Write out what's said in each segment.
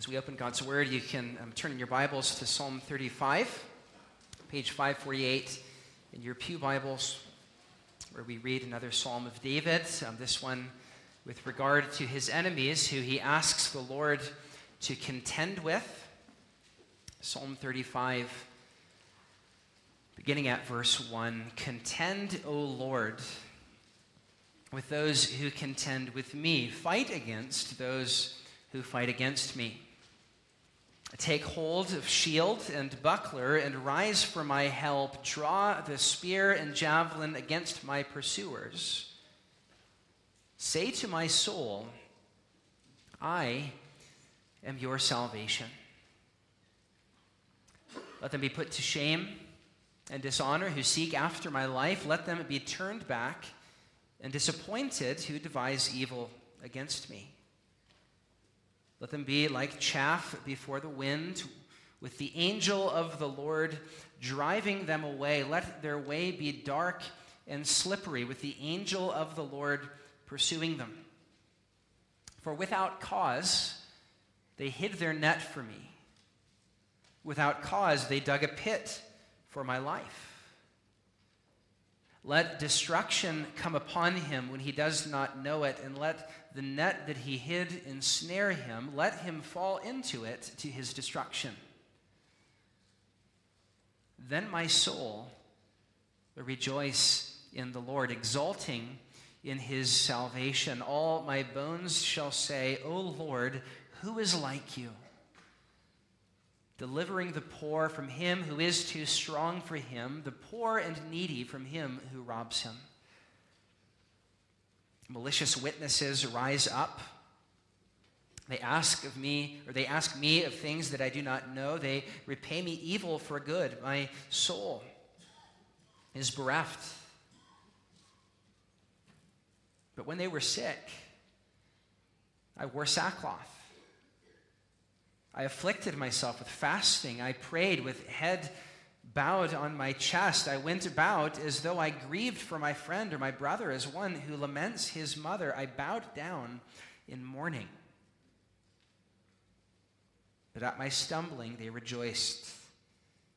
As we open God's Word, you can um, turn in your Bibles to Psalm 35, page 548 in your Pew Bibles, where we read another Psalm of David. Um, this one with regard to his enemies, who he asks the Lord to contend with. Psalm 35, beginning at verse 1 Contend, O Lord, with those who contend with me, fight against those who fight against me. Take hold of shield and buckler and rise for my help. Draw the spear and javelin against my pursuers. Say to my soul, I am your salvation. Let them be put to shame and dishonor who seek after my life. Let them be turned back and disappointed who devise evil against me. Let them be like chaff before the wind, with the angel of the Lord driving them away. Let their way be dark and slippery, with the angel of the Lord pursuing them. For without cause, they hid their net for me. Without cause, they dug a pit for my life. Let destruction come upon him when he does not know it, and let the net that he hid ensnare him. Let him fall into it to his destruction. Then my soul will rejoice in the Lord, exulting in his salvation. All my bones shall say, O Lord, who is like you? Delivering the poor from him who is too strong for him, the poor and needy from him who robs him. Malicious witnesses rise up. They ask of me, or they ask me of things that I do not know. They repay me evil for good. My soul is bereft. But when they were sick, I wore sackcloth. I afflicted myself with fasting. I prayed with head bowed on my chest. I went about as though I grieved for my friend or my brother, as one who laments his mother. I bowed down in mourning. But at my stumbling, they rejoiced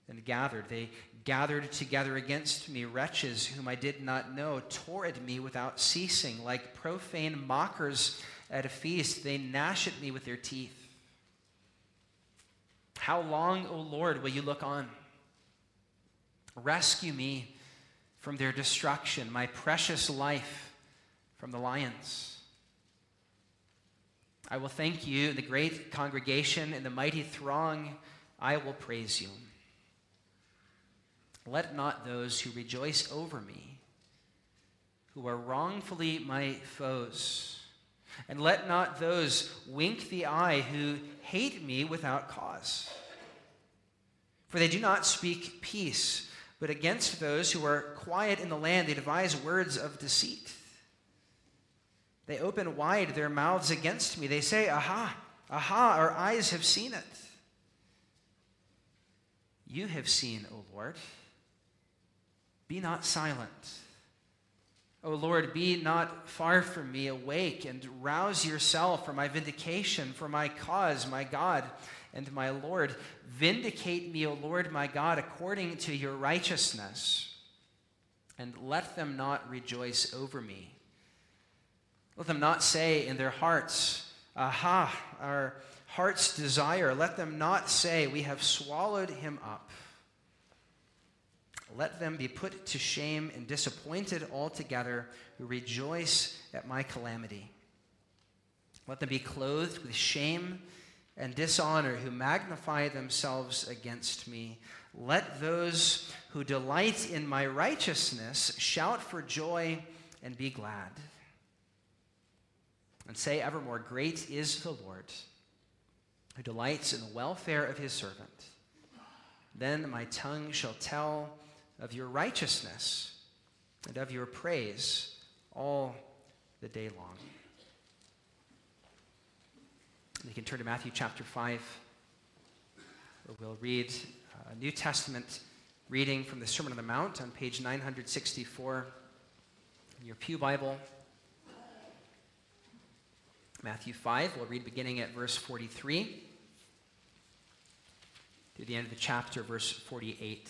and gathered. They gathered together against me. Wretches whom I did not know tore at me without ceasing. Like profane mockers at a feast, they gnash at me with their teeth. How long, O Lord, will you look on? Rescue me from their destruction, my precious life from the lions. I will thank you, the great congregation and the mighty throng. I will praise you. Let not those who rejoice over me, who are wrongfully my foes, and let not those wink the eye who hate me without cause. For they do not speak peace, but against those who are quiet in the land, they devise words of deceit. They open wide their mouths against me. They say, Aha, aha, our eyes have seen it. You have seen, O Lord. Be not silent. O Lord, be not far from me. Awake and rouse yourself for my vindication, for my cause, my God and my Lord. Vindicate me, O Lord, my God, according to your righteousness, and let them not rejoice over me. Let them not say in their hearts, Aha, our heart's desire. Let them not say, We have swallowed him up. Let them be put to shame and disappointed altogether who rejoice at my calamity. Let them be clothed with shame and dishonor who magnify themselves against me. Let those who delight in my righteousness shout for joy and be glad. And say evermore, Great is the Lord who delights in the welfare of his servant. Then my tongue shall tell of your righteousness and of your praise all the day long. You can turn to Matthew chapter 5, where we'll read a New Testament reading from the Sermon on the Mount on page 964 in your Pew Bible. Matthew 5, we'll read beginning at verse 43. to the end of the chapter, verse 48.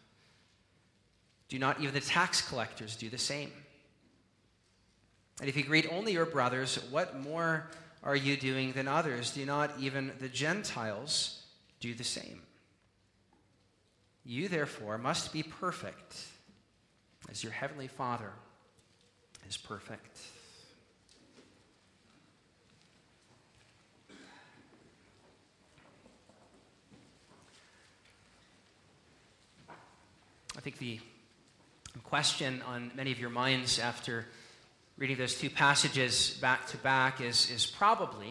Do not even the tax collectors do the same? And if you greet only your brothers, what more are you doing than others? Do not even the Gentiles do the same? You, therefore, must be perfect as your heavenly Father is perfect. I think the question on many of your minds after reading those two passages back to back is, is probably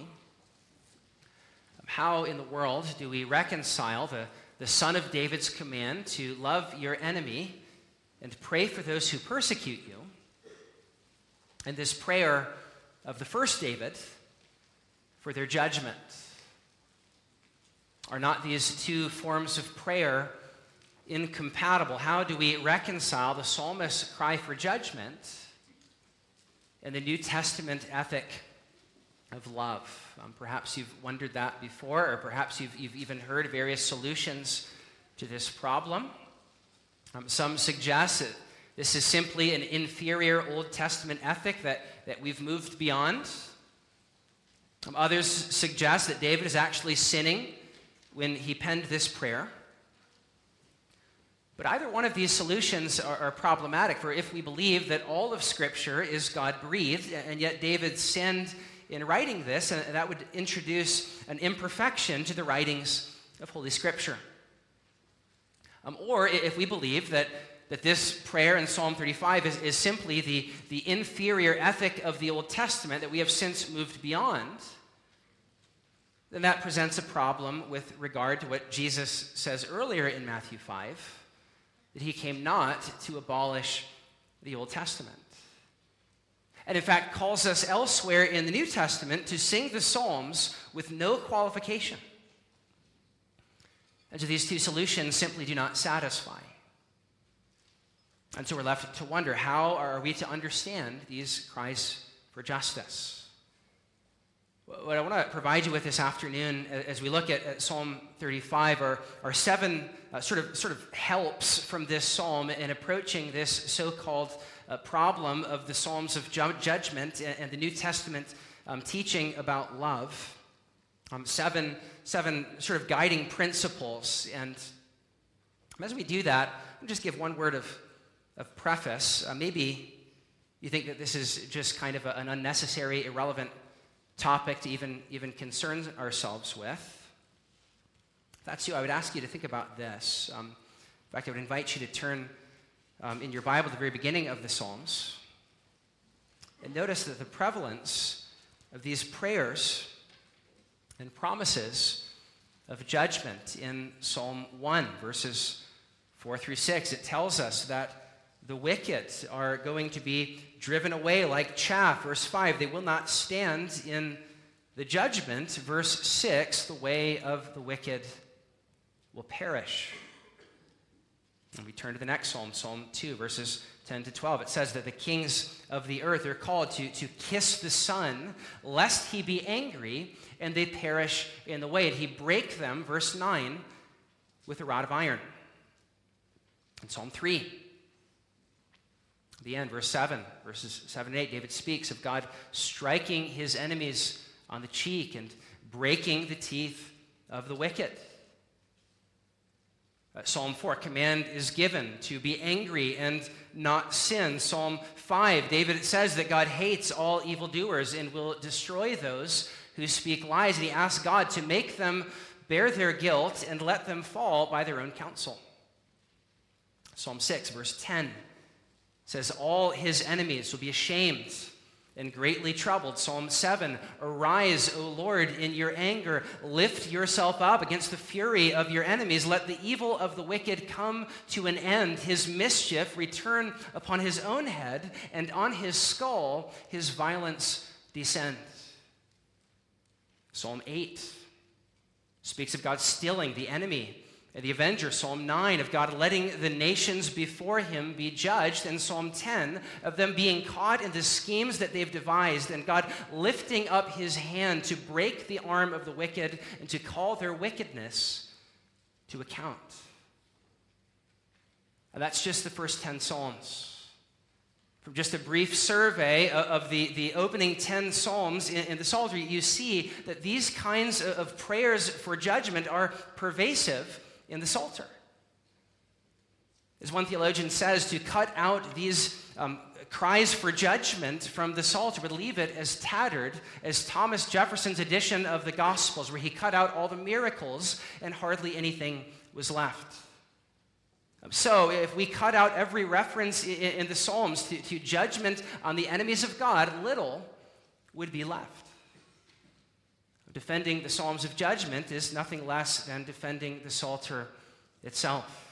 um, how in the world do we reconcile the, the Son of David's command to love your enemy and pray for those who persecute you, and this prayer of the first David for their judgment? Are not these two forms of prayer incompatible. How do we reconcile the psalmist's cry for judgment and the New Testament ethic of love? Um, perhaps you've wondered that before, or perhaps you've, you've even heard various solutions to this problem. Um, some suggest that this is simply an inferior Old Testament ethic that, that we've moved beyond. Um, others suggest that David is actually sinning when he penned this prayer. But either one of these solutions are, are, problematic, for if we believe that all of Scripture is God breathed, and yet David sinned in writing this, and that would introduce an imperfection to the writings of Holy Scripture. Um, or if we believe that, that this prayer in Psalm 35 is, is simply the, the inferior ethic of the Old Testament that we have since moved beyond, then that presents a problem with regard to what Jesus says earlier in Matthew 5 that he came not to abolish the Old Testament. And in fact, calls us elsewhere in the New Testament to sing the Psalms with no qualification. And so these two solutions simply do not satisfy. And so we're left to wonder how are we to understand these cries for justice? What I want to provide you with this afternoon as we look at, at Psalm 35 are, are seven uh, sort, of, sort of helps from this psalm in approaching this so called uh, problem of the Psalms of ju- judgment and, and, the New Testament um, teaching about love. Um, seven, seven sort of guiding principles. And as we do that, I'll just give one word of, of preface. Uh, maybe you think that this is just kind of a, an unnecessary, irrelevant topic to even, even concern ourselves with. If that's you, I would ask you to think about this. Um, in fact, I would invite you to turn um, in your Bible to the very beginning of the Psalms and notice that the prevalence of these prayers and promises of judgment in Psalm 1, verses 4 through 6, it tells us that the wicked are going to be driven away like chaff. Verse 5, they will not stand in the judgment. Verse 6, the way of the wicked will perish. And we turn to the next psalm, Psalm 2, verses 10 to 12. It says that the kings of the earth are called to, to kiss the Son, lest he be angry and they perish in the way. And he break them, verse 9, with a rod of iron. In Psalm 3, the end, verse 7, verses 7 and 8, David speaks of God striking his enemies on the cheek and breaking the teeth of the wicked. Uh, Psalm 4, command is given to be angry and not sin. Psalm 5, David says that God hates all evildoers and will destroy those who speak lies. And he asks God to make them bear their guilt and let them fall by their own counsel. Psalm 6, verse 10 says, All his enemies will be ashamed and greatly troubled. Psalm 7 Arise, O Lord, in your anger. Lift yourself up against the fury of your enemies. Let the evil of the wicked come to an end. His mischief return upon his own head, and on his skull his violence descend. Psalm 8 speaks of God stilling the enemy the Avenger, Psalm 9, of God letting the nations before him be judged, and Psalm 10 of them being caught in the schemes that they've devised, and God lifting up his hand to break the arm of the wicked and to call their wickedness to account. And that's just the first 10 Psalms. From just a brief survey of the, the opening 10 Psalms in, in the Psaltery, you see that these kinds of prayers for judgment are pervasive in the Psalter. As one theologian says, to cut out these um, cries for judgment from the Psalter would leave it as tattered as Thomas Jefferson's edition of the Gospels, where he cut out all the miracles and hardly anything was left. Um, so, if we cut out every reference in, the Psalms to, to judgment on the enemies of God, little would be left. Defending the Psalms of judgment is nothing less than defending the Psalter itself.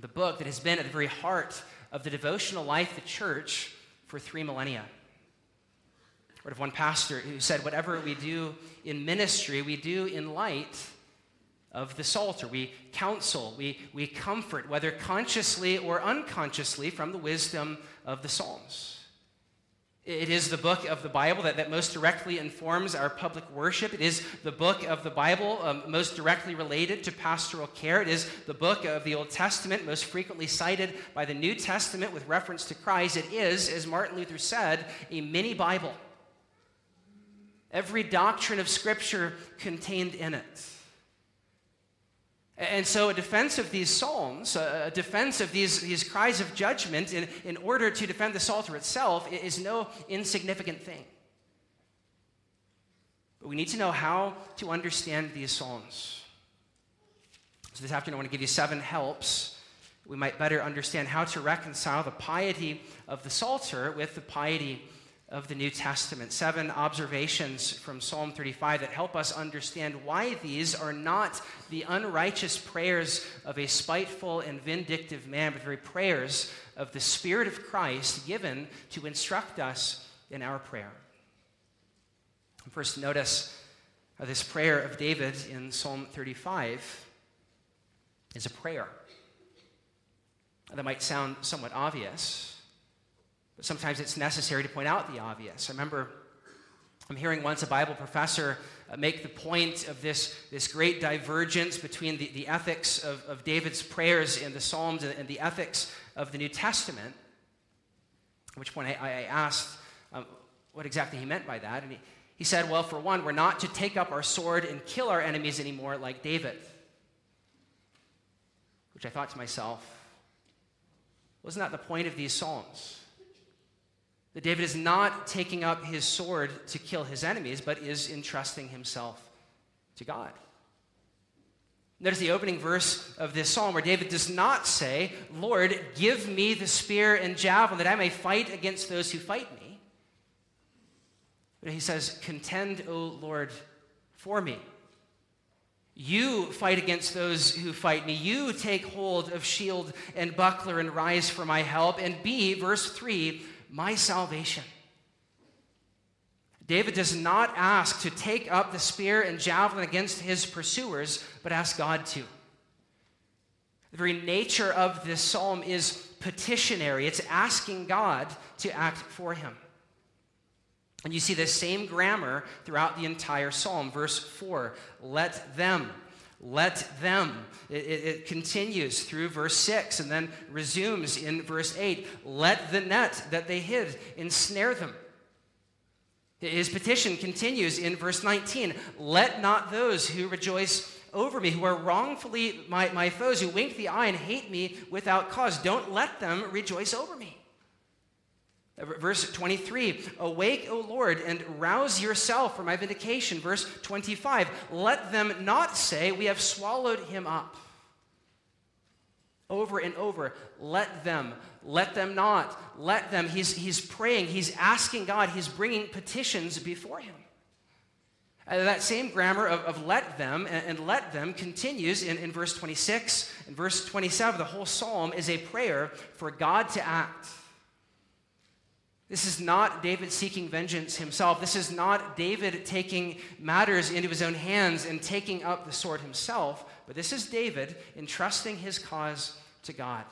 The book that has been at the very heart of the devotional life of the church for three millennia. Word of one pastor who said, Whatever we do in ministry, we do in light of the Psalter. We counsel, we, we comfort, whether consciously or unconsciously, from the wisdom of the Psalms. It is the book of the Bible that, that most directly informs our public worship. It is the book of the Bible um, most directly related to pastoral care. It is the book of the Old Testament most frequently cited by the New Testament with reference to Christ. It is, as Martin Luther said, a mini Bible. Every doctrine of Scripture contained in it. And so, a defense of these psalms, a defense of these, these cries of judgment in, in order to defend the Psalter itself, is no insignificant thing. But we need to know how to understand these psalms. So, this afternoon, I want to give you seven helps. We might better understand how to reconcile the piety of the Psalter with the piety of the New Testament. Seven observations from Psalm 35 that help us understand why these are not the unrighteous prayers of a spiteful and vindictive man, but very prayers of the Spirit of Christ given to instruct us in our prayer. First, notice uh, this prayer of David in Psalm 35 is a prayer. That might sound somewhat obvious. But sometimes it's necessary to point out the obvious. I remember I'm hearing once a Bible professor uh, make the point of this, this great divergence between the, the ethics of, of David's prayers in the Psalms and, the ethics of the New Testament. At which point I, I asked um, what exactly he meant by that. And he, he said, Well, for one, we're not to take up our sword and kill our enemies anymore like David. Which I thought to myself, wasn't that the point of these Psalms? That David is not taking up his sword to kill his enemies, but is entrusting himself to God. Notice the opening verse of this psalm where David does not say, Lord, give me the spear and javelin that I may fight against those who fight me. But he says, Contend, O Lord, for me. You fight against those who fight me. You take hold of shield and buckler and rise for my help. And B, verse 3, my salvation. David does not ask to take up the spear and javelin against his pursuers, but asks God to. The very nature of this psalm is petitionary, it's asking God to act for him. And you see the same grammar throughout the entire psalm. Verse 4 let them let them. It, it, continues through verse 6 and then resumes in verse 8. Let the net that they hid ensnare them. His petition continues in verse 19. Let not those who rejoice over me, who are wrongfully my, my foes, who wink the eye and hate me without cause, don't let them rejoice over me. Uh, verse 23 Awake, O Lord, and rouse yourself for my vindication. Verse 25 Let them not say, We have swallowed him up. over and over. Let them, let them not, let them. He's, he's praying, he's asking God, he's bringing petitions before him. And that same grammar of, of let them and, and, let them continues in, in verse 26 and verse 27. The whole psalm is a prayer for God to act. This is not David seeking vengeance himself. This is not David taking matters into his own hands and taking up the sword himself, but this is David entrusting his cause to God.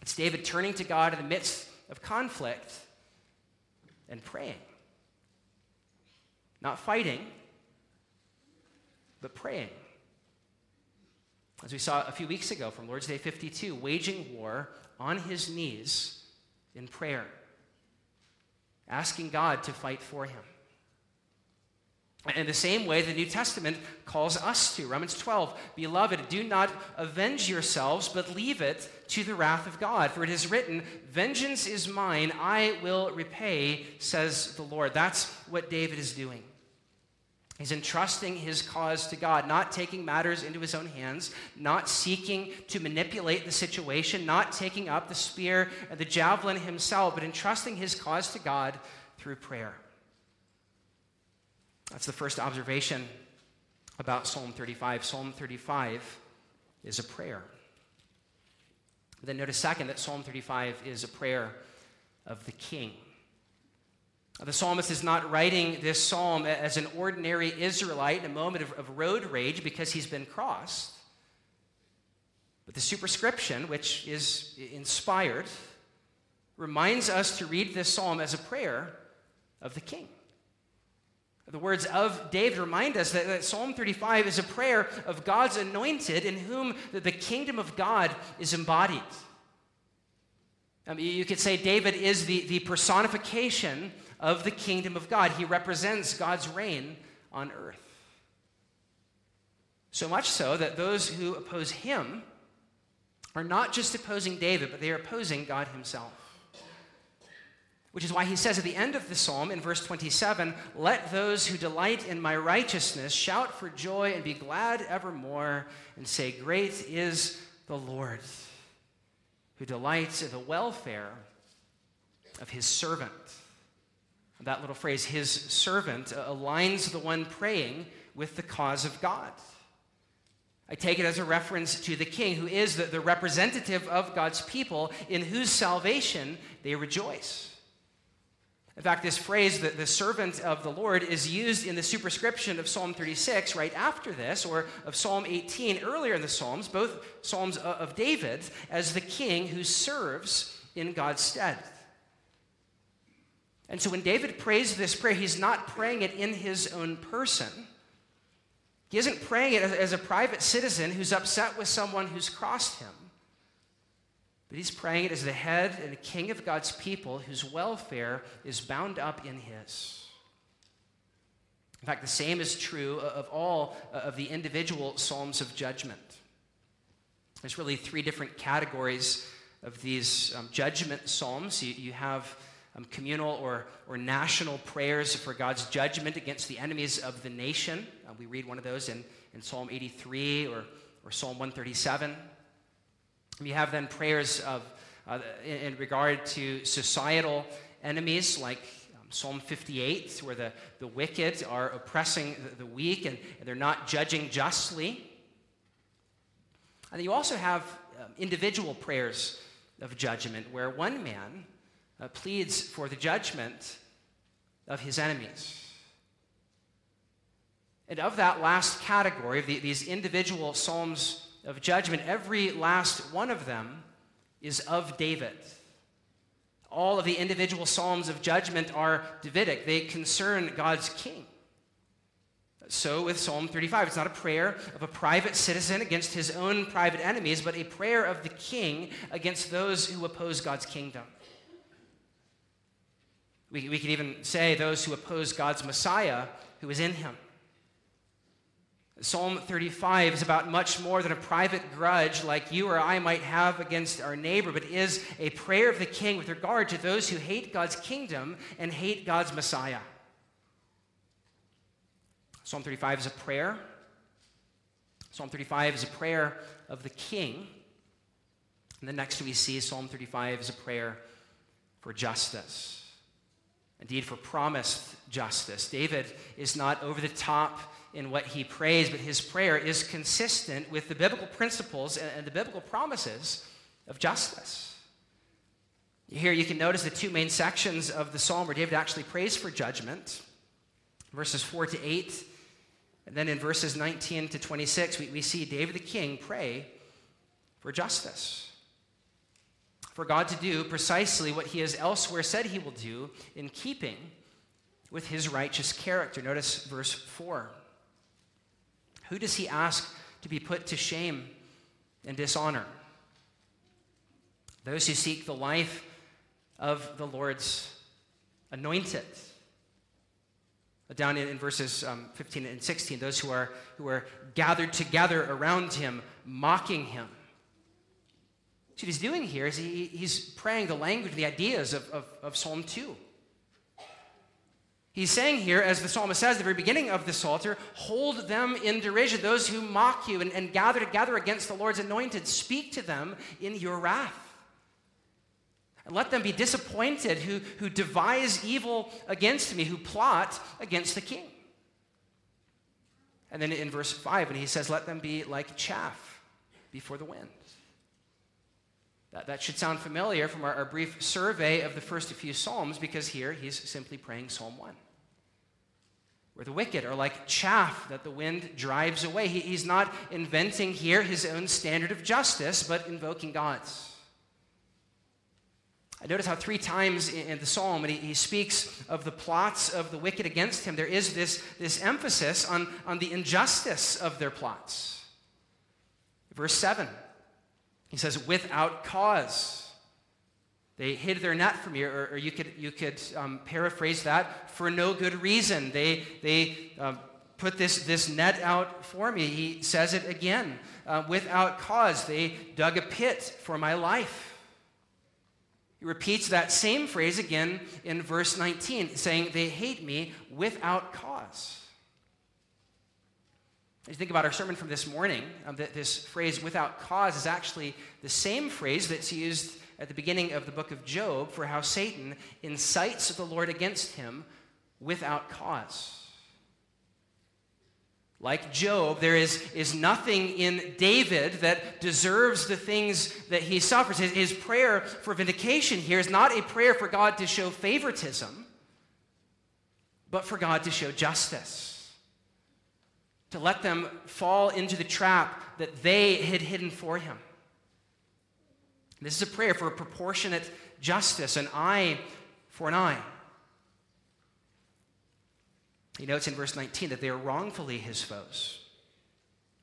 It's David turning to God in the midst of conflict and praying. Not fighting, but praying. As we saw a few weeks ago from Lord's Day 52, waging war on his knees in prayer, asking God to fight for him. In the same way, the New Testament calls us to. Romans 12, Beloved, do not avenge yourselves, but leave it to the wrath of God. For it is written, Vengeance is mine, I will repay, says the Lord. That's what David is doing. He's entrusting his cause to God, not taking matters into his own hands, not seeking to manipulate the situation, not taking up the spear and the javelin himself, but entrusting his cause to God through prayer. That's the first observation about Psalm 35. Psalm 35 is a prayer. Then notice second that Psalm 35 is a prayer of the king. Uh, the psalmist is not writing this psalm as an ordinary Israelite in a moment of, of road rage because he's been crossed. But the superscription, which is inspired, reminds us to read this psalm as a prayer of the king. The words of David remind us that, that, Psalm 35 is a prayer of God's anointed in whom the kingdom of God is embodied. Um, you could say David is the, the personification of the kingdom of God. He represents God's reign on earth. So much so that those who oppose him are not just opposing David, but they are opposing God himself. Which is why he says at the end of the psalm in verse 27 Let those who delight in my righteousness shout for joy and be glad evermore, and say, Great is the Lord, who delights in the welfare of his servant. That little phrase, his servant, uh, aligns the one praying with the cause of God. I take it as a reference to the king, who is the, the representative of God's people, in whose salvation they rejoice. In fact, this phrase, the, the servant of the Lord, is used in the superscription of Psalm 36 right after this, or of Psalm 18 earlier in the Psalms, both Psalms of David, as the king who serves in God's stead. And so when David prays this prayer, he's not praying it in his own person. He isn't praying it as a private citizen who's upset with someone who's crossed him. But he's praying it as the head and the king of God's people whose welfare is bound up in his. In fact, the same is true of all of the individual psalms of judgment. There's really three different categories of these um, judgment psalms. You, you have um, communal or, or national prayers for God's judgment against the enemies of the nation. Uh, we read one of those in, in Psalm 83 or, or Psalm 137. We have then prayers of, uh, in, in, regard to societal enemies like um, Psalm 58, where the, the wicked are oppressing the, the weak and, and, they're not judging justly. And you also have um, individual prayers of judgment, where one man uh, pleads for the judgment of his enemies. And of that last category, of the, these individual psalms of judgment, every last one of them is of David. All of the individual psalms of judgment are Davidic, they concern God's king. So, with Psalm 35, it's not a prayer of a private citizen against his own private enemies, but a prayer of the king against those who oppose God's kingdom. We, we could even say those who oppose God's Messiah who is in him. Psalm 35 is about much more than a private grudge like you or I might have against our neighbor, but is a prayer of the king with regard to those who hate God's kingdom and hate God's Messiah. Psalm 35 is a prayer Psalm 35 is a prayer of the king. And the next we see Psalm 35 is a prayer for justice. Indeed, for promised justice. David is not over the top in what he prays, but his prayer is consistent with the biblical principles and the biblical promises of justice. Here you can notice the two main sections of the psalm where David actually prays for judgment verses 4 to 8. And then in verses 19 to 26, we, we see David the king pray for justice. For God to do precisely what he has elsewhere said he will do in keeping with his righteous character. Notice verse 4. Who does he ask to be put to shame and dishonor? Those who seek the life of the Lord's anointed. Down in, in verses um, 15 and 16, those who are, who are gathered together around him, mocking him. So what he's doing here is he, he's praying the language, the ideas of, of, of Psalm 2. He's saying here, as the psalmist says at the very beginning of the Psalter, hold them in derision, those who mock you and, and gather together against the Lord's anointed. Speak to them in your wrath. And let them be disappointed who, who devise evil against me, who plot against the king. And then in verse 5, when he says, Let them be like chaff before the wind. That, that should sound familiar from our, our brief survey of the first few Psalms, because here he's simply praying Psalm 1 where the wicked are like chaff that the wind drives away. He, he's not inventing here his own standard of justice, but invoking God's. I notice how three times in the psalm, he, he speaks of the plots of the wicked against him, there is this, this emphasis on, on the injustice of their plots. Verse 7 he says, without cause. They hid their net from you, or, or you could, you could um, paraphrase that for no good reason. They, they uh, put this, this net out for me. He says it again. Uh, without cause, they dug a pit for my life. He repeats that same phrase again in verse 19, saying, They hate me without cause. As you think about our sermon from this morning, um, that this phrase without cause is actually the same phrase that's used at the beginning of the book of Job for how Satan incites the Lord against him without cause. Like Job, there is, is nothing in David that deserves the things that he suffers. His, his prayer for vindication here is not a prayer for God to show favoritism, but for God to show justice to let them fall into the trap that they had hidden for him. This is a prayer for a proportionate justice, an eye for an eye. He notes in verse 19 that they are wrongfully his foes.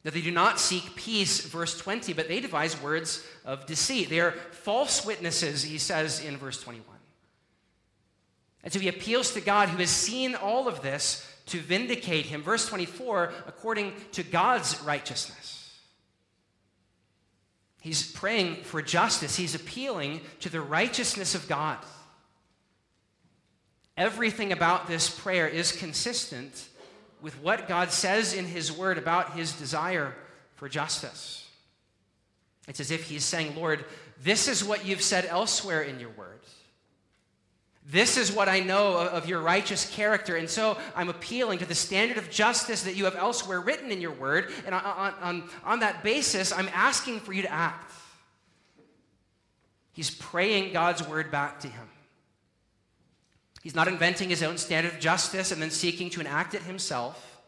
That they do not seek peace, verse 20, but they devise words of deceit. They are false witnesses, he says in verse 21. And so he appeals to God who has seen all of this to vindicate him. Verse 24, according to God's righteousness. He's praying for justice, he's appealing to the righteousness of God. Everything about this prayer is consistent with what God says in His Word about His desire for justice. It's as if He's saying, Lord, this is what you've said elsewhere in your Word. This is what I know of your righteous character. And so I'm appealing to the standard of justice that you have elsewhere written in your word. And on, on, on that basis, I'm asking for you to act. He's praying God's word back to him. He's not inventing his own standard of justice and then seeking to enact it himself.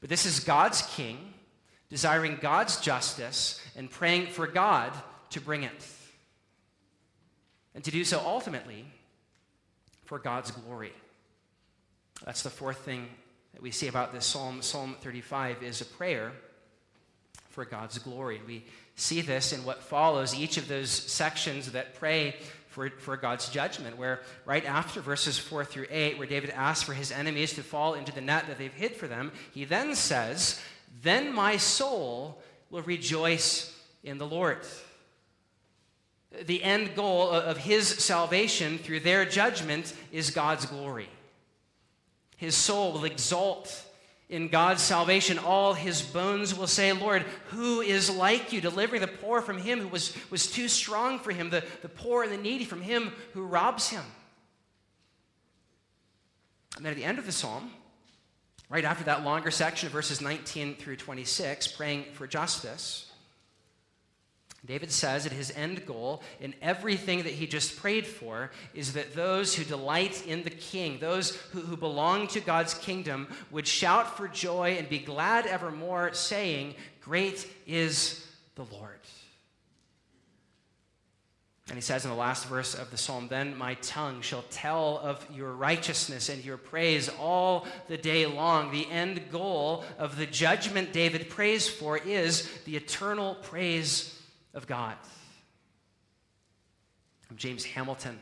But this is God's king, desiring God's justice and praying for God to bring it. And to do so ultimately for God's glory. That's the fourth thing that we see about this psalm. Psalm 35 is a prayer for God's glory. We see this in what follows, each of those sections that pray for, for God's judgment, where right after verses 4 through 8, where David asks for his enemies to fall into the net that they've hid for them, he then says, Then my soul will rejoice in the Lord the end goal of his salvation through their judgment is God's glory. His soul will exult in God's salvation, all his bones will say, Lord, who is like you, delivering the poor from him who was, was too strong for him, the, the poor and the needy from him who robs him? And then at the end of the psalm, right after that longer section of verses 19 through 26, praying for justice, David says that his end goal in everything that he just prayed for is that those who delight in the king, those who, who belong to God's kingdom, would shout for joy and be glad evermore, saying, Great is the Lord. And he says in the last verse of the psalm, Then my tongue shall tell of your righteousness and your praise all the day long. The end goal of the judgment David prays for is the eternal praise of God. James Hamilton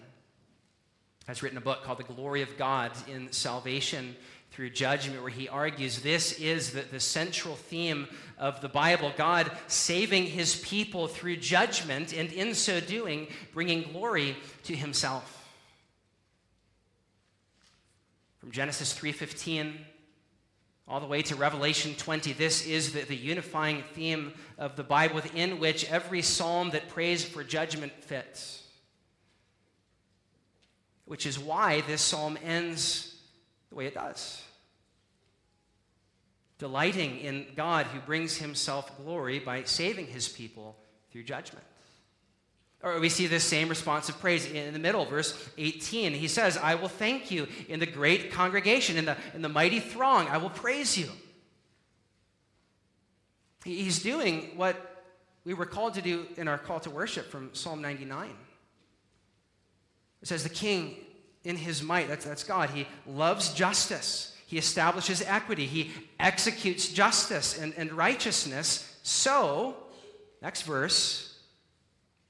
has written a book called The Glory of God in Salvation Through Judgment, where he argues this is the, the central theme of the Bible God saving his people through judgment, and in so doing, bringing glory to himself. From Genesis 3:15 all the way to Revelation 20. This is the, the, unifying theme of the Bible within which every psalm that prays for judgment fits. Which is why this psalm ends the way it does. Delighting in God who brings himself glory by saving his people through judgment. Or we see this same response of praise in the middle, verse 18. He says, I will thank you in the great congregation, in the, in the mighty throng. I will praise you. He's doing what we were called to do in our call to worship from Psalm 99. It says, The king in his might, that's, that's God, he loves justice. He establishes equity. He executes justice and, and righteousness. So, next verse,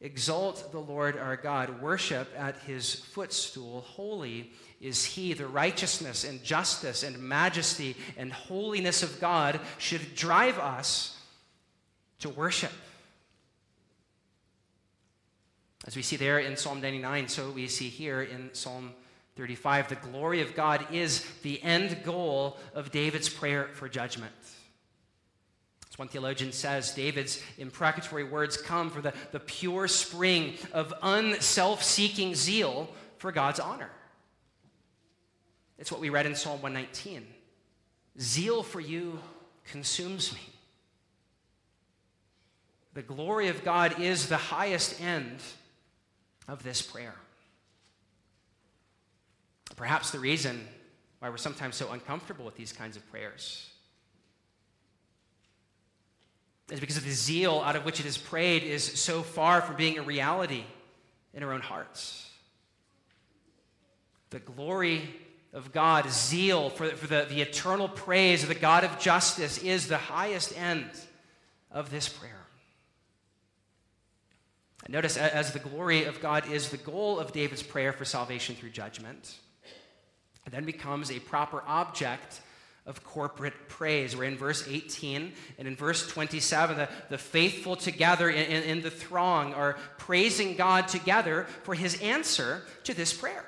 Exalt the Lord our God, worship at his footstool. Holy is he. The righteousness and justice and majesty and holiness of God should drive us to worship. As we see there in Psalm 99, so we see here in Psalm 35. The glory of God is the end goal of David's prayer for judgment. One theologian says David's imprecatory words come from the, the pure spring of unself seeking zeal for God's honor. It's what we read in Psalm 119. Zeal for you consumes me. The glory of God is the highest end of this prayer. Perhaps the reason why we're sometimes so uncomfortable with these kinds of prayers is because of the zeal out of which it is prayed is so far from being a reality in our own hearts. The glory of God, zeal for, for the, the eternal praise of the God of justice is the highest end of this prayer. And notice, as the glory of God is the goal of David's prayer for salvation through judgment, it then becomes a proper object of corporate praise. We're in verse 18 and in verse 27, the, the faithful together in, in, in the throng are praising God together for his answer to this prayer.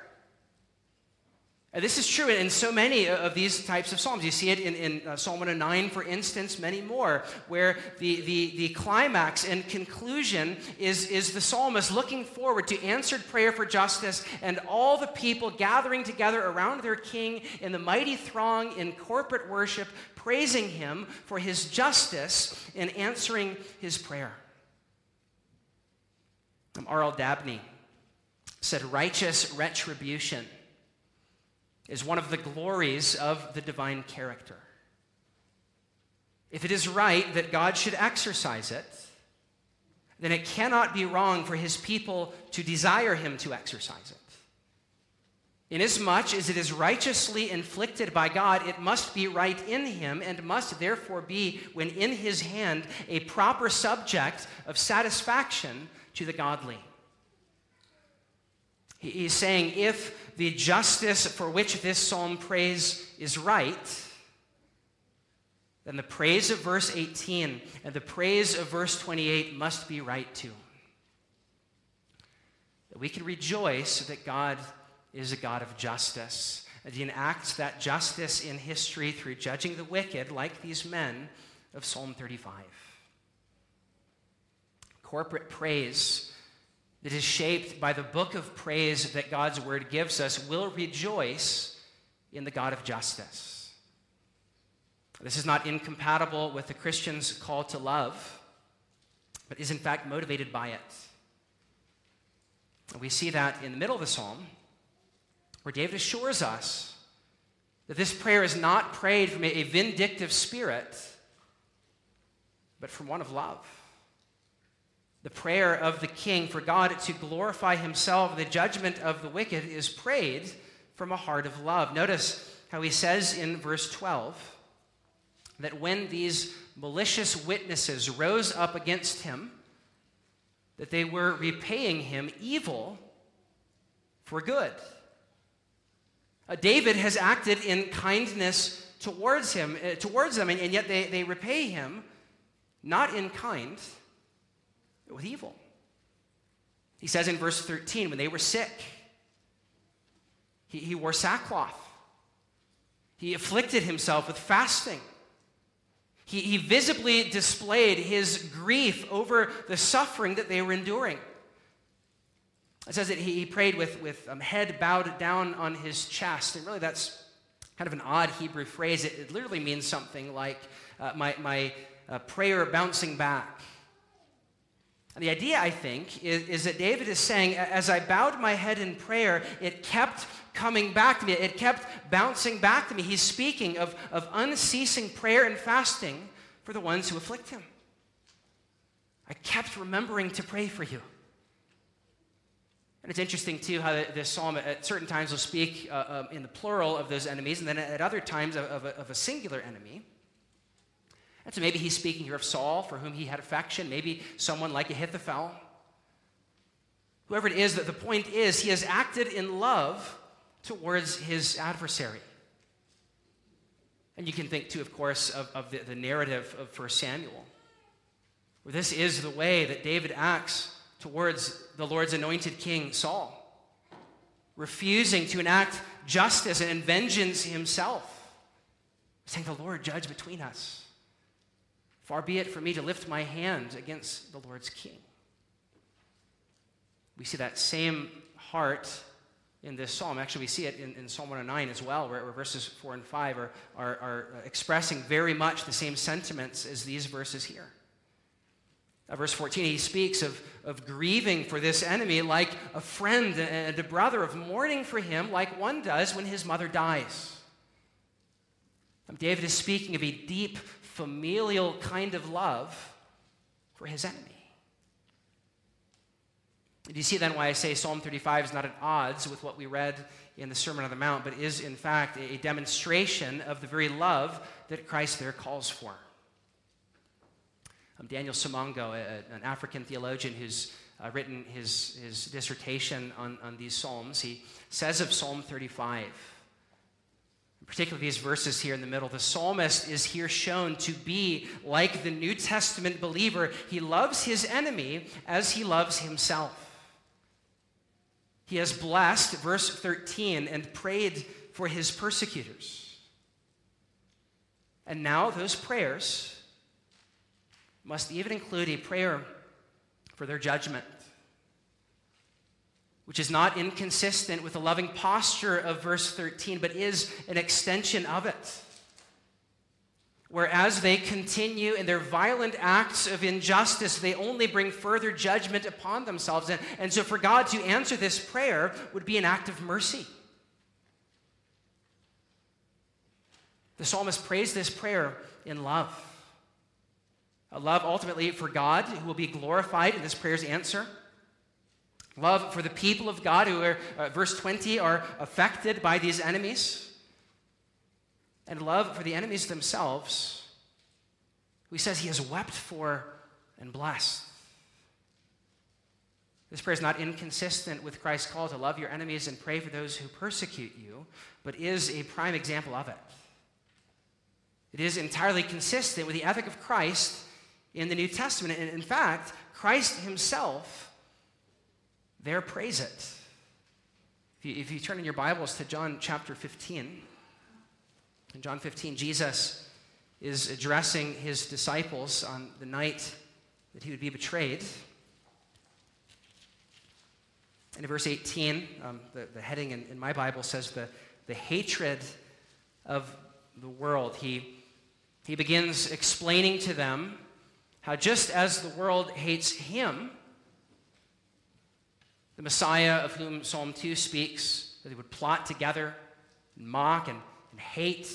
This is true in so many of these types of psalms. You see it in, in uh, Psalm 109, for instance, many more, where the, the, the climax and conclusion is, is the psalmist looking forward to answered prayer for justice and all the people gathering together around their king in the mighty throng in corporate worship, praising him for his justice in answering his prayer. Um, R.L. Dabney said, Righteous retribution is one of the glories of the divine character. If it is right that God should exercise it, then it cannot be wrong for his people to desire him to exercise it. Inasmuch as it is righteously inflicted by God, it must be right in him and must therefore be, when in his hand, a proper subject of satisfaction to the godly. He's saying if the justice for which this psalm prays is right, then the praise of verse 18 and the praise of verse 28 must be right too. That we can rejoice that God is a God of justice and he enacts that justice in history through judging the wicked, like these men of Psalm 35. Corporate praise that is shaped by the book of praise that God's word gives us will rejoice in the God of justice. This is not incompatible with the Christian's call to love, but is in fact motivated by it. We see that in the middle of the psalm, where David assures us that this prayer is not prayed from a vindictive spirit, but from one of love the prayer of the king for God to glorify himself, the judgment of the wicked, is prayed from a heart of love. Notice how he says in verse 12 that when these malicious witnesses rose up against him, that they were repaying him evil for good. Uh, David has acted in kindness towards him, uh, towards them, and, and yet they, they repay him not in kind with evil. He says in verse 13, when they were sick, he, he wore sackcloth. He afflicted himself with fasting. He, he visibly displayed his grief over the suffering that they were enduring. It says that he, he prayed with, with um, head bowed down on his chest. And really, that's kind of an odd Hebrew phrase. It, it literally means something like uh, my, my uh, prayer bouncing back. And the idea, I think, is, is, that David is saying, as I bowed my head in prayer, it kept coming back to me. It kept bouncing back to me. He's speaking of, of unceasing prayer and fasting for the ones who afflict him. I kept remembering to pray for you. And it's interesting, too, how this psalm at certain times will speak uh, uh, in the plural of those enemies, and then at other times of, of, a, of a singular enemy. And so maybe he's speaking here of Saul, for whom he had affection, maybe someone like Ahithophel. Whoever it is, that the point is, he has acted in love towards his adversary. And you can think, too, of course, of, of the, the narrative of 1 Samuel, where this is the way that David acts towards the Lord's anointed king, Saul, refusing to enact justice and vengeance himself, saying, The Lord judge between us. Far be it from me to lift my hand against the Lord's king. We see that same heart in this psalm. Actually, we see it in, in Psalm 109 as well, where, where, verses 4 and 5 are, are, are expressing very much the same sentiments as these verses here. Uh, verse 14, he speaks of, of grieving for this enemy like a friend and a brother, of mourning for him like one does when his mother dies. David is speaking of a deep familial kind of love for his enemy. Do you see then why I say Psalm 35 is not at odds with what we read in the Sermon on the Mount, but is in fact a demonstration of the very love that Christ there calls for? Um, Daniel Simango, a, an African theologian who's uh, written his, his dissertation on, on these Psalms, he says of Psalm 35 particularly these verses here in the middle, the psalmist is here shown to be like the New Testament believer. He loves his enemy as he loves himself. He has blessed, verse 13, and prayed for his persecutors. And now those prayers must even include a prayer for their judgment which is not inconsistent with the loving posture of verse 13, but is an extension of it. Whereas they continue in their violent acts of injustice, they only bring further judgment upon themselves. And, and so, for God to answer this prayer would be an act of mercy. The psalmist prays this prayer in love. A love ultimately for God, who will be glorified in this prayer's answer Love for the people of God who are, uh, verse 20, are affected by these enemies. And love for the enemies themselves, who he says he has wept for and blessed. This prayer is not inconsistent with Christ's call to love your enemies and pray for those who persecute you, but is a prime example of it. It is entirely consistent with the ethic of Christ in the New Testament. And in fact, Christ himself there prays it. If you, if you turn in your Bibles to John chapter 15, in John 15, Jesus is addressing his disciples on the night that he would be betrayed. And in verse 18, um, the, the heading in, in my Bible says the, the hatred of the world. He, he begins explaining to them how just as the world hates him, the Messiah of whom Psalm 2 speaks, that they would plot together and mock and, and hate.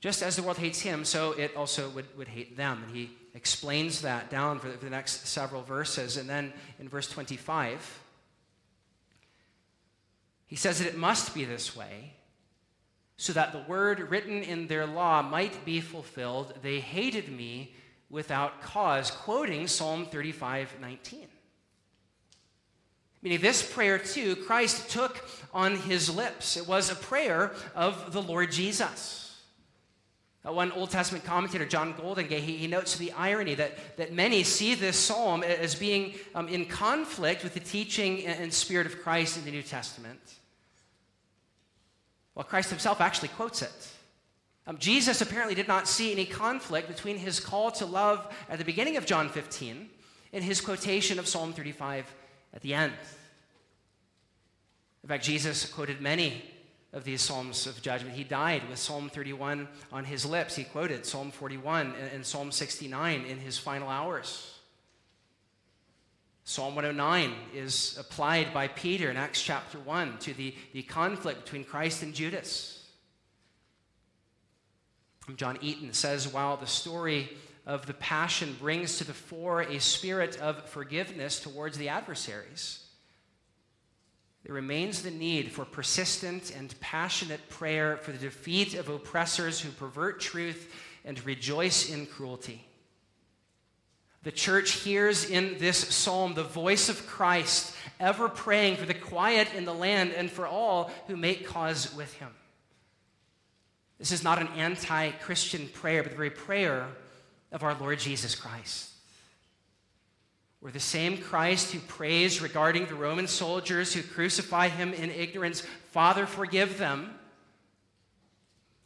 Just as the world hates him, so it also would, would hate them. And he explains that down for the, for the next several verses. And then in verse 25, he says that it must be this way so that the word written in their law might be fulfilled. They hated me without cause, quoting Psalm 35 19. Meaning, this prayer too, Christ took on his lips. It was a prayer of the Lord Jesus. Uh, one Old Testament commentator, John Goldingay, he, he, notes the irony that, that many see this psalm as being um, in conflict with the teaching and spirit of Christ in the New Testament. Well, Christ himself actually quotes it. Um, Jesus apparently did not see any conflict between his call to love at the beginning of John 15 and his quotation of Psalm 35 at the end. In fact, Jesus quoted many of these Psalms of judgment. He died with Psalm 31 on his lips. He quoted Psalm 41 and Psalm 69 in his final hours. Psalm 109 is applied by Peter in Acts chapter 1 to the, the conflict between Christ and Judas. John Eaton says while the story of the Passion brings to the fore a spirit of forgiveness towards the adversaries, there remains the need for persistent and passionate prayer for the defeat of oppressors who pervert truth and rejoice in cruelty. The church hears in this psalm the voice of Christ, ever praying for the quiet in the land and for all who make cause with him. This is not an anti Christian prayer, but the very prayer of our Lord Jesus Christ. Where the same Christ who prays regarding the Roman soldiers who crucify him in ignorance, Father, forgive them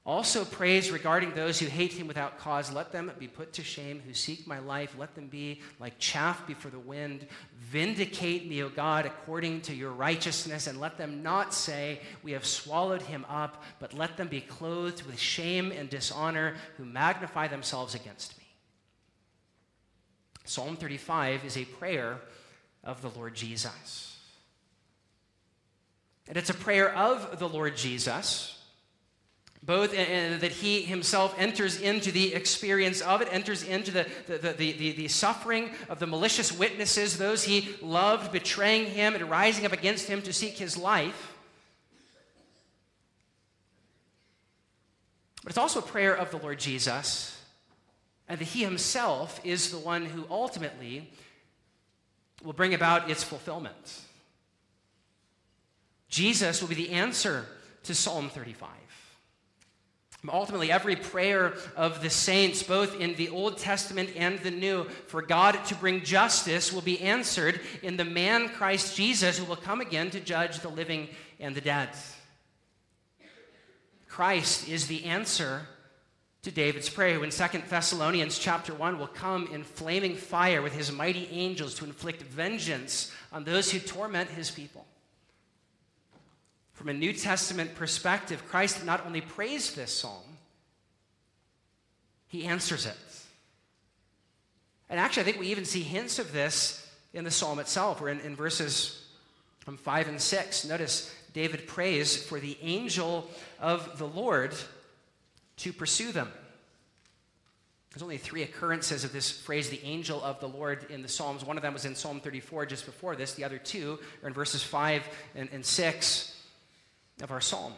also prays regarding those who hate him without cause. Let them be put to shame who seek my life. Let them be like chaff before the wind. Vindicate me, O God, according to your righteousness, and let them not say, We have swallowed him up, but let them be clothed with shame and dishonor who magnify themselves against me. Psalm 35 is a prayer of the Lord Jesus. And it's a prayer of the Lord Jesus both that he himself enters into the experience of it, enters into the, the, the, the, the suffering of the malicious witnesses, those he loved betraying him and rising up against him to seek his life. But it's also a prayer of the Lord Jesus, and that he himself is the one who ultimately will bring about its fulfillment. Jesus will be the answer to Psalm 35. Ultimately, every prayer of the saints, both in the Old Testament and the New, for God to bring justice will be answered in the man Christ Jesus who will come again to judge the living and the dead. Christ is the answer to David's prayer, who in 2 Thessalonians chapter 1 will come in flaming fire with his mighty angels to inflict vengeance on those who torment his people. From a New Testament perspective, Christ not only praised this psalm, he answers it. And actually, I think we even see hints of this in the psalm itself. We're in, in verses from 5 and 6. Notice David prays for the angel of the Lord to pursue them. There's only three occurrences of this phrase, the angel of the Lord, in the Psalms. One of them was in Psalm 34 just before this. The other two are in verses 5 and, and 6 of our psalm.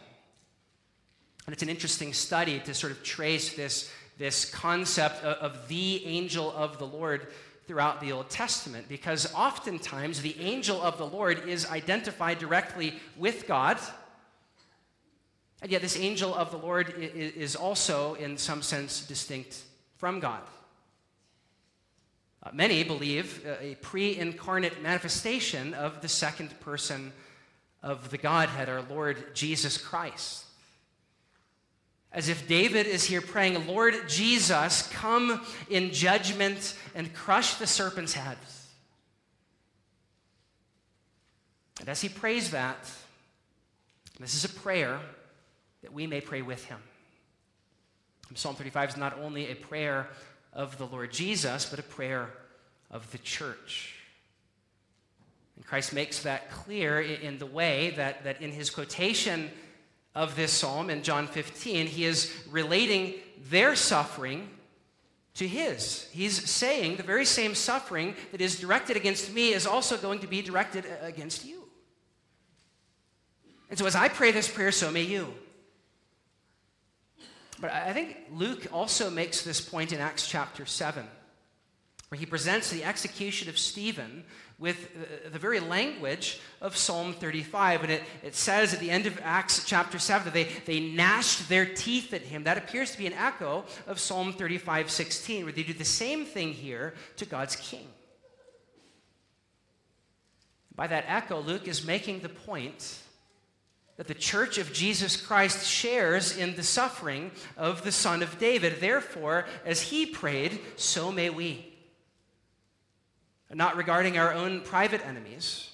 And it's an interesting study to sort of trace this, this concept of, of the angel of the Lord throughout the Old Testament because oftentimes the angel of the Lord is identified directly with God. And yet, this angel of the Lord is also, in some sense, distinct from God. Uh, many believe uh, a pre incarnate manifestation of the second person of the Godhead, our Lord Jesus Christ. As if David is here praying, Lord Jesus, come in judgment and crush the serpent's head. And as he prays that, this is a prayer that we may pray with him. Psalm 35 is not only a prayer of the Lord Jesus, but a prayer of the church. And Christ makes that clear in the way that, that in his quotation of this psalm in John 15, he is relating their suffering to his. He's saying the very same suffering that is directed against me is also going to be directed against you. And so as I pray this prayer, so may you. But I think Luke also makes this point in Acts chapter 7, where he presents the execution of Stephen with uh, the very language of Psalm 35. And it, it says at the end of Acts chapter 7 that they, they gnashed their teeth at him. That appears to be an echo of Psalm 35 16, where they do the same thing here to God's king. By that echo, Luke is making the point that the church of Jesus Christ shares in the suffering of the Son of David. Therefore, as he prayed, so may we. Not regarding our own private enemies,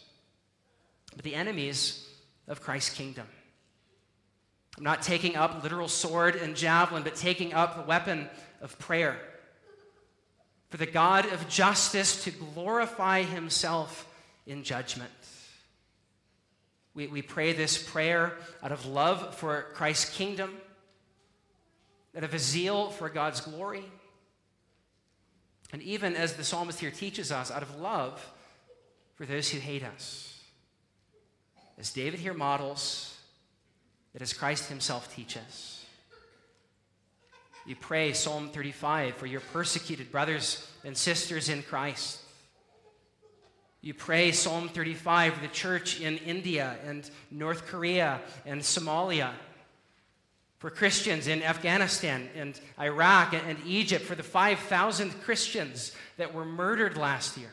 but the enemies of Christ's kingdom. I'm not taking up literal sword and javelin, but taking up the weapon of prayer. For the God of justice to glorify himself in judgment. We, we pray this prayer out of love for Christ's kingdom, out of a zeal for God's glory, and even as the psalmist here teaches us, out of love for those who hate us. As David here models, that as Christ himself teaches. You pray Psalm 35 for your persecuted brothers and sisters in Christ. You pray Psalm 35 for the church in India and North Korea and Somalia, for Christians in Afghanistan and Iraq and Egypt, for the 5,000 Christians that were murdered last year,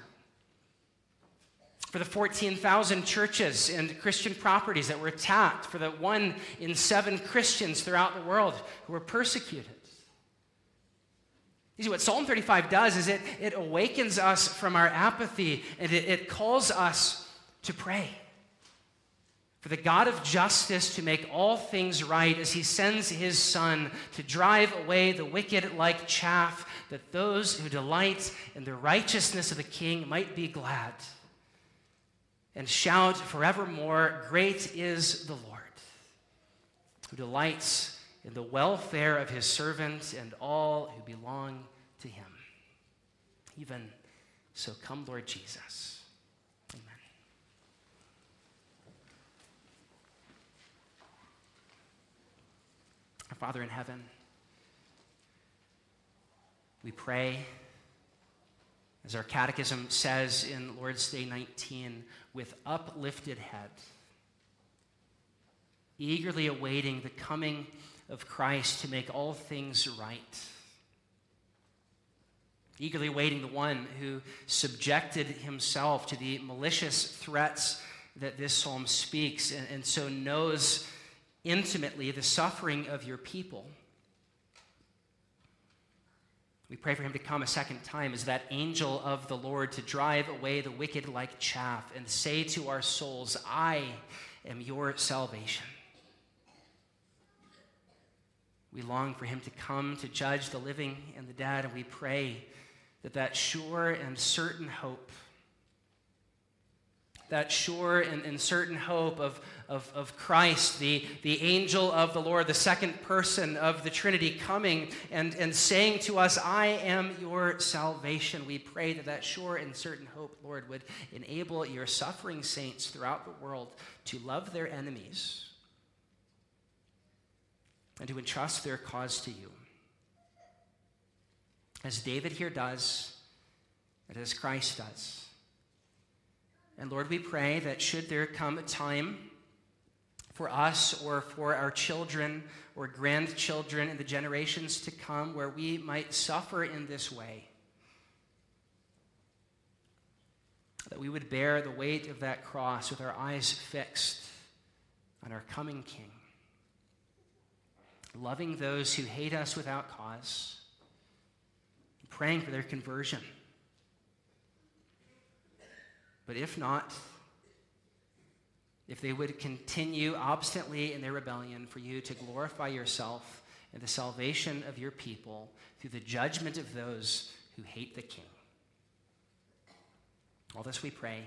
for the 14,000 churches and Christian properties that were attacked, for the one in seven Christians throughout the world who were persecuted. You see, what Psalm 35 does is it, it awakens us from our apathy and it, it calls us to pray. For the God of justice to make all things right as he sends his Son to drive away the wicked like chaff, that those who delight in the righteousness of the King might be glad and shout forevermore, Great is the Lord, who delights in the welfare of his servants and all who belong to him. Even so, come, Lord Jesus. Amen. Father in heaven, we pray, as our catechism says in Lord's Day 19, with uplifted head, eagerly awaiting the coming of Christ to make all things right. Eagerly waiting the one who subjected himself to the malicious threats that this psalm speaks and, and so knows intimately the suffering of your people. We pray for him to come a second time as that angel of the Lord to drive away the wicked like chaff and say to our souls, I am your salvation. We long for him to come to judge the living and the dead, and we pray that that sure and certain hope, that sure and, and certain hope of, of, of Christ, the, the angel of the Lord, the second person of the Trinity, coming and, and saying to us, I am your salvation. We pray that that sure and certain hope, Lord, would enable your suffering saints throughout the world to love their enemies and to entrust their cause to you. As David here does, and as Christ does. And Lord, we pray that should there come a time for us or for our children or grandchildren in the generations to come where we might suffer in this way, that we would bear the weight of that cross with our eyes fixed on our coming King, loving those who hate us without cause, praying for their conversion. But if not, if they would continue obstinately in their rebellion, for you to glorify yourself and the salvation of your people through the judgment of those who hate the King. All this we pray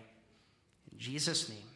in Jesus' name.